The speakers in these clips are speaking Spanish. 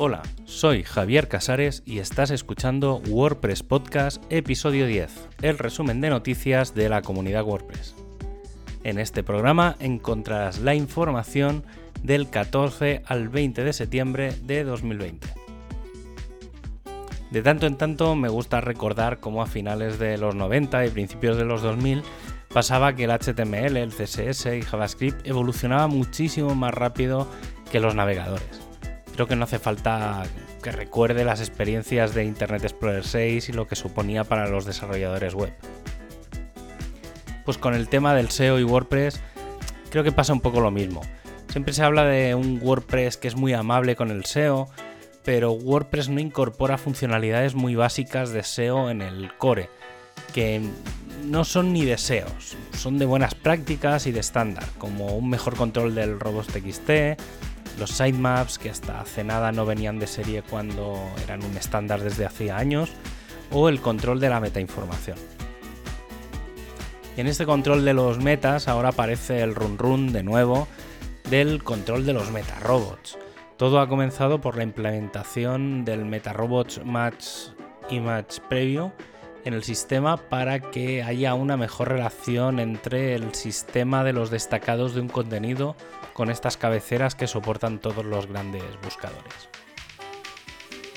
Hola, soy Javier Casares y estás escuchando WordPress Podcast episodio 10, el resumen de noticias de la comunidad WordPress. En este programa encontrarás la información del 14 al 20 de septiembre de 2020. De tanto en tanto me gusta recordar cómo a finales de los 90 y principios de los 2000 pasaba que el HTML, el CSS y JavaScript evolucionaba muchísimo más rápido que los navegadores creo que no hace falta que recuerde las experiencias de Internet Explorer 6 y lo que suponía para los desarrolladores web. Pues con el tema del SEO y WordPress creo que pasa un poco lo mismo. Siempre se habla de un WordPress que es muy amable con el SEO, pero WordPress no incorpora funcionalidades muy básicas de SEO en el core, que no son ni de SEO, son de buenas prácticas y de estándar, como un mejor control del robots.txt, los sitemaps que hasta hace nada no venían de serie cuando eran un estándar desde hacía años, o el control de la metainformación. Y en este control de los metas ahora aparece el run run de nuevo del control de los metarobots. Todo ha comenzado por la implementación del MetaRobots Match Image Preview en el sistema para que haya una mejor relación entre el sistema de los destacados de un contenido con estas cabeceras que soportan todos los grandes buscadores.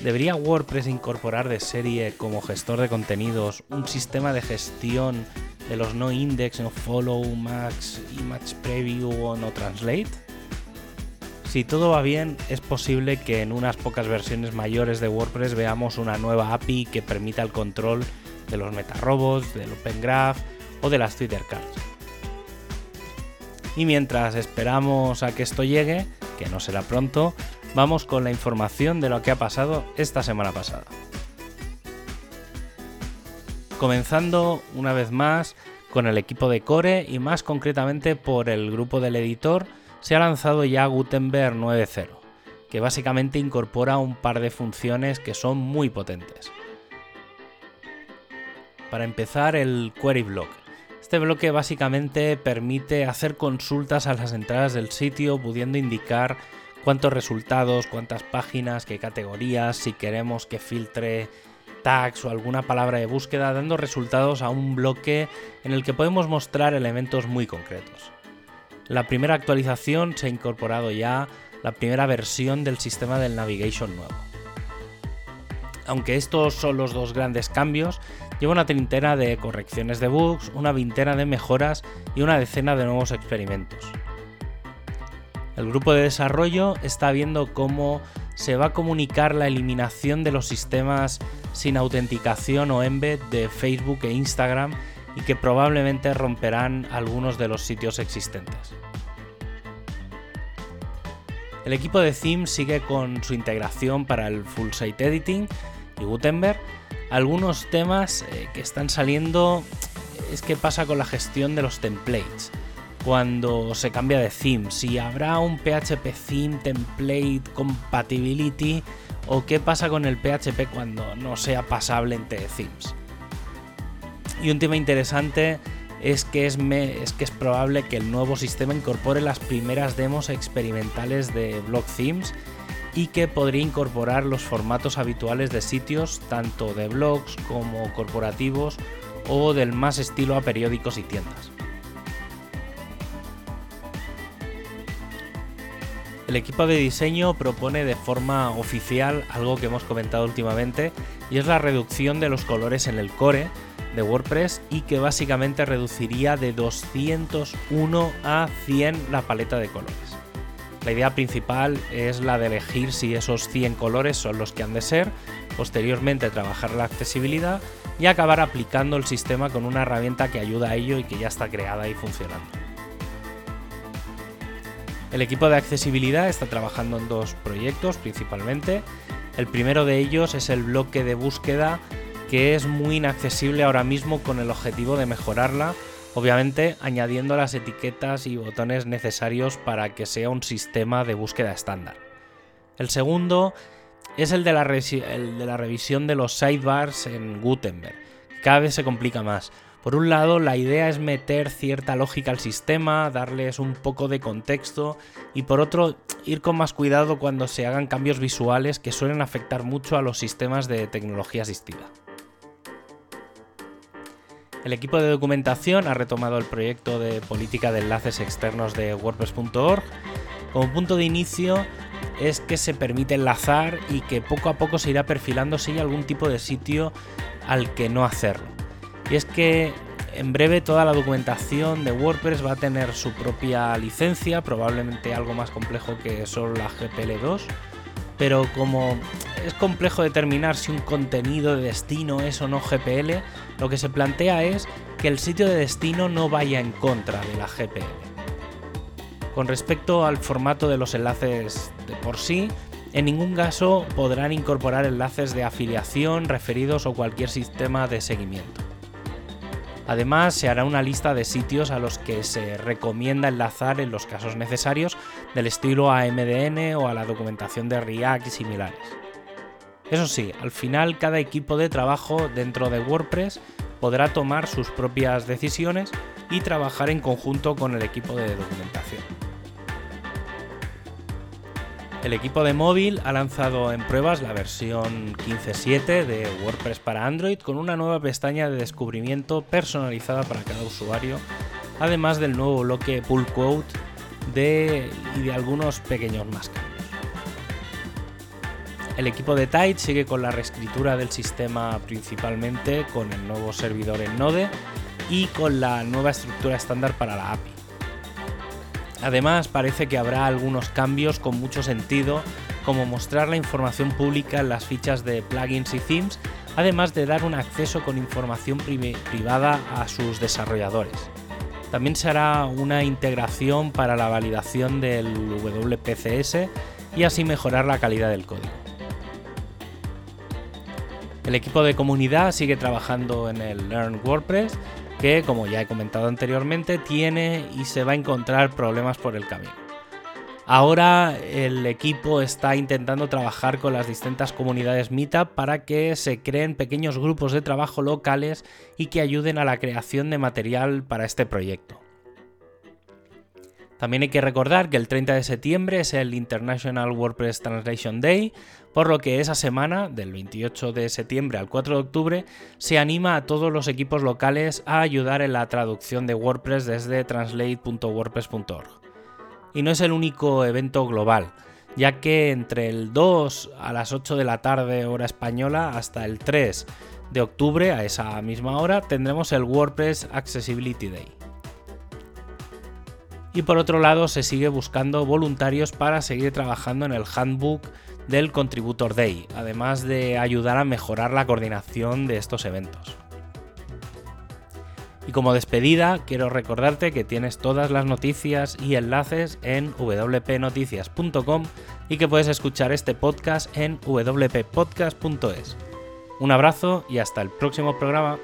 ¿Debería WordPress incorporar de serie como gestor de contenidos un sistema de gestión de los no index, no follow, max, image preview o no translate? Si todo va bien, es posible que en unas pocas versiones mayores de WordPress veamos una nueva API que permita el control de los metarobots, del Open Graph o de las Twitter Cards. Y mientras esperamos a que esto llegue, que no será pronto, vamos con la información de lo que ha pasado esta semana pasada. Comenzando una vez más con el equipo de Core y más concretamente por el grupo del editor, se ha lanzado ya Gutenberg 9.0, que básicamente incorpora un par de funciones que son muy potentes. Para empezar, el Query Block este bloque básicamente permite hacer consultas a las entradas del sitio, pudiendo indicar cuántos resultados, cuántas páginas, qué categorías, si queremos que filtre tags o alguna palabra de búsqueda, dando resultados a un bloque en el que podemos mostrar elementos muy concretos. La primera actualización se ha incorporado ya la primera versión del sistema del navigation nuevo. Aunque estos son los dos grandes cambios, lleva una treintena de correcciones de bugs, una veintena de mejoras y una decena de nuevos experimentos. El grupo de desarrollo está viendo cómo se va a comunicar la eliminación de los sistemas sin autenticación o embed de Facebook e Instagram y que probablemente romperán algunos de los sitios existentes. El equipo de Theme sigue con su integración para el Full Site Editing Gutenberg algunos temas eh, que están saliendo es qué pasa con la gestión de los templates cuando se cambia de theme, si habrá un PHP theme template compatibility o qué pasa con el PHP cuando no sea pasable entre themes. Y un tema interesante es que es, es que es probable que el nuevo sistema incorpore las primeras demos experimentales de blog themes y que podría incorporar los formatos habituales de sitios tanto de blogs como corporativos o del más estilo a periódicos y tiendas. El equipo de diseño propone de forma oficial algo que hemos comentado últimamente y es la reducción de los colores en el core de WordPress y que básicamente reduciría de 201 a 100 la paleta de colores. La idea principal es la de elegir si esos 100 colores son los que han de ser, posteriormente trabajar la accesibilidad y acabar aplicando el sistema con una herramienta que ayuda a ello y que ya está creada y funcionando. El equipo de accesibilidad está trabajando en dos proyectos principalmente. El primero de ellos es el bloque de búsqueda que es muy inaccesible ahora mismo con el objetivo de mejorarla obviamente añadiendo las etiquetas y botones necesarios para que sea un sistema de búsqueda estándar. El segundo es el de la, revisión de los sidebars en Gutenberg. Cada vez se complica más, Por un lado, la idea es meter cierta lógica al sistema, darles un poco de contexto y por otro, ir con más cuidado cuando se hagan cambios visuales que suelen afectar mucho a los sistemas de tecnología asistida. El equipo de documentación ha retomado el proyecto de política de enlaces externos de WordPress.org. Como punto de inicio es que se permite enlazar y que poco a poco se irá perfilando si hay algún tipo de sitio al que no hacerlo. Y es que en breve toda la documentación de WordPress va a tener su propia licencia, probablemente algo más complejo que solo la GPL2, pero como es complejo determinar si un contenido de destino es o no GPL, lo que se plantea es que el sitio de destino no vaya en contra de la GPL. Con respecto al formato de los enlaces de por sí, en ningún caso podrán incorporar enlaces de afiliación, referidos o cualquier sistema de seguimiento. Además, se hará una lista de sitios a los que se recomienda enlazar en los casos necesarios, del estilo a MDN o a la documentación de React y similares. Eso sí, al final cada equipo de trabajo dentro de WordPress podrá tomar sus propias decisiones y trabajar en conjunto con el equipo de documentación. El equipo de móvil ha lanzado en pruebas la versión 15.7 de WordPress para Android con una nueva pestaña de descubrimiento personalizada para cada usuario, además del nuevo bloque pull quote y de algunos pequeños más. El equipo de Tide sigue con la reescritura del sistema principalmente con el nuevo servidor en Node y con la nueva estructura estándar para la API. Además, parece que habrá algunos cambios con mucho sentido, como mostrar la información pública en las fichas de plugins y themes, además de dar un acceso con información privada a sus desarrolladores. También se hará una integración para la validación del WPCS y así mejorar la calidad del código. El equipo de comunidad sigue trabajando en el Learn WordPress que, como ya he comentado anteriormente, tiene y se va a encontrar problemas por el camino. Ahora el equipo está intentando trabajar con las distintas comunidades Meetup para que se creen pequeños grupos de trabajo locales y que ayuden a la creación de material para este proyecto. También hay que recordar que el 30 de septiembre es el International WordPress Translation Day, por lo que esa semana, del 28 de septiembre al 4 de octubre, se anima a todos los equipos locales a ayudar en la traducción de WordPress desde translate.wordpress.org. Y no es el único evento global, ya que entre el 2 a las 8 de la tarde hora española hasta el 3 de octubre a esa misma hora tendremos el WordPress Accessibility Day y por otro lado se sigue buscando voluntarios para seguir trabajando en el handbook del Contributor Day, además de ayudar a mejorar la coordinación de estos eventos. Y como despedida, quiero recordarte que tienes todas las noticias y enlaces en wpnoticias.com y que puedes escuchar este podcast en wppodcast.es. Un abrazo y hasta el próximo programa.